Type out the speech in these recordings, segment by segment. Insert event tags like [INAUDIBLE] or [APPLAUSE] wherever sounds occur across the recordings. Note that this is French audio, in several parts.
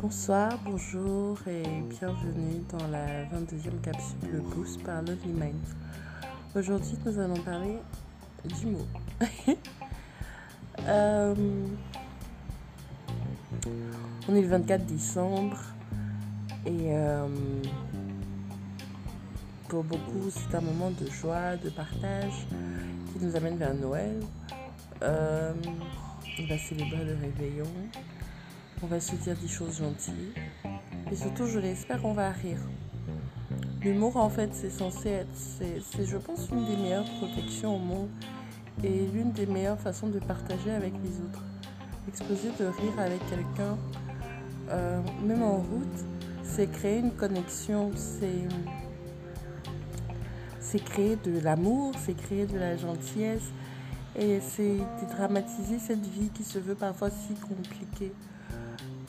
Bonsoir, bonjour et bienvenue dans la 22e capsule Le Boost par Lovely Minds. Aujourd'hui, nous allons parler du mot. [LAUGHS] Euh, on est le 24 décembre et euh, pour beaucoup, c'est un moment de joie, de partage qui nous amène vers Noël. Euh, on va célébrer le réveillon. On va se dire des choses gentilles. Et surtout, je l'espère, on va rire. L'humour, en fait, c'est censé être, c'est, je pense, une des meilleures protections au monde et l'une des meilleures façons de partager avec les autres. Exposer de rire avec quelqu'un, euh, même en route, c'est créer une connexion, c'est, créer de l'amour, c'est créer de la gentillesse et c'est dédramatiser cette vie qui se veut parfois si compliquée.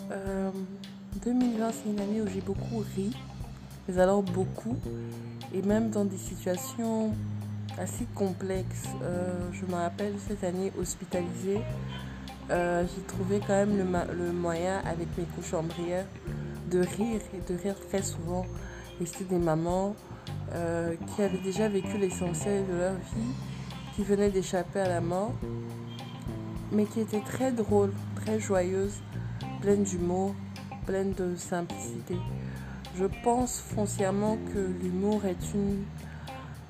2020, euh, c'est une année où j'ai beaucoup ri, mais alors beaucoup, et même dans des situations assez complexes. Euh, je me rappelle cette année hospitalisée, euh, j'ai trouvé quand même le, moyen avec mes couches-chambrières de rire et de rire très souvent. Et c'était des mamans qui avaient déjà vécu l'essentiel de leur vie, qui venaient d'échapper à la mort, mais qui étaient très drôles, très joyeuses pleine d'humour, pleine de simplicité. Je pense foncièrement que l'humour est, une,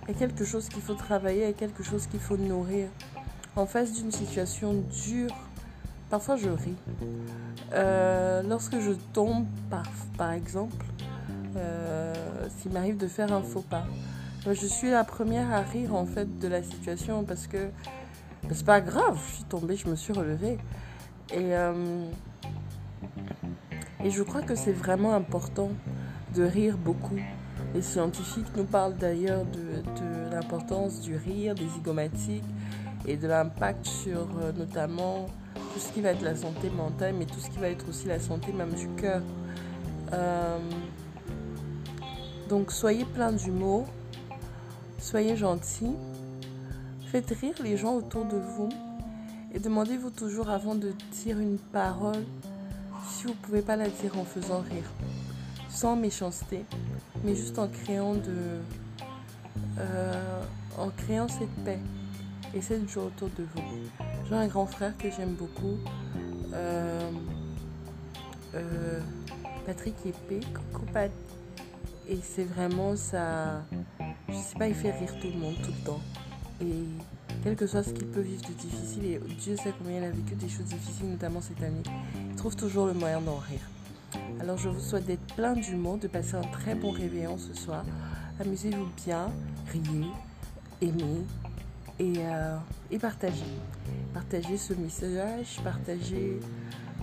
est quelque chose qu'il faut travailler, est quelque chose qu'il faut nourrir. En face d'une situation dure, parfois je ris. Euh, lorsque je tombe, par, par exemple, euh, s'il m'arrive de faire un faux pas, je suis la première à rire en fait de la situation parce que c'est pas grave, je suis tombée, je me suis relevée. Et euh, et je crois que c'est vraiment important de rire beaucoup. Les scientifiques nous parlent d'ailleurs de, l'importance du rire, des zygomatiques et de l'impact sur euh, notamment tout ce qui va être la santé mentale, mais tout ce qui va être aussi la santé même du cœur. Euh, donc soyez plein d'humour, soyez gentils, faites rire les gens autour de vous et demandez-vous toujours avant de dire une parole si vous ne pouvez pas la dire en faisant rire, sans méchanceté, mais juste en créant de, euh, en créant cette paix et cette joie autour de vous. J'ai un grand frère que j'aime beaucoup, euh, euh, Patrick Épée, coucou Pat. Et c'est vraiment ça, je sais pas, il fait rire tout le monde tout le temps. Et quel que soit ce qu'il peut vivre de difficile, et Dieu sait combien il a vécu des choses difficiles, notamment cette année, il trouve toujours le moyen d'en rire. Alors je vous souhaite d'être plein d'humour, de passer un très bon réveillon ce soir. Amusez-vous bien, riez, aimez et, euh, partagez. Partagez ce message, partagez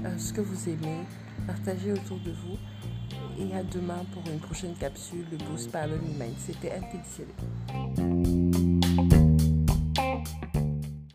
euh, ce que vous aimez, partagez autour de vous. Et à demain pour une prochaine capsule, le Boost par Mind. C'était intentionnel.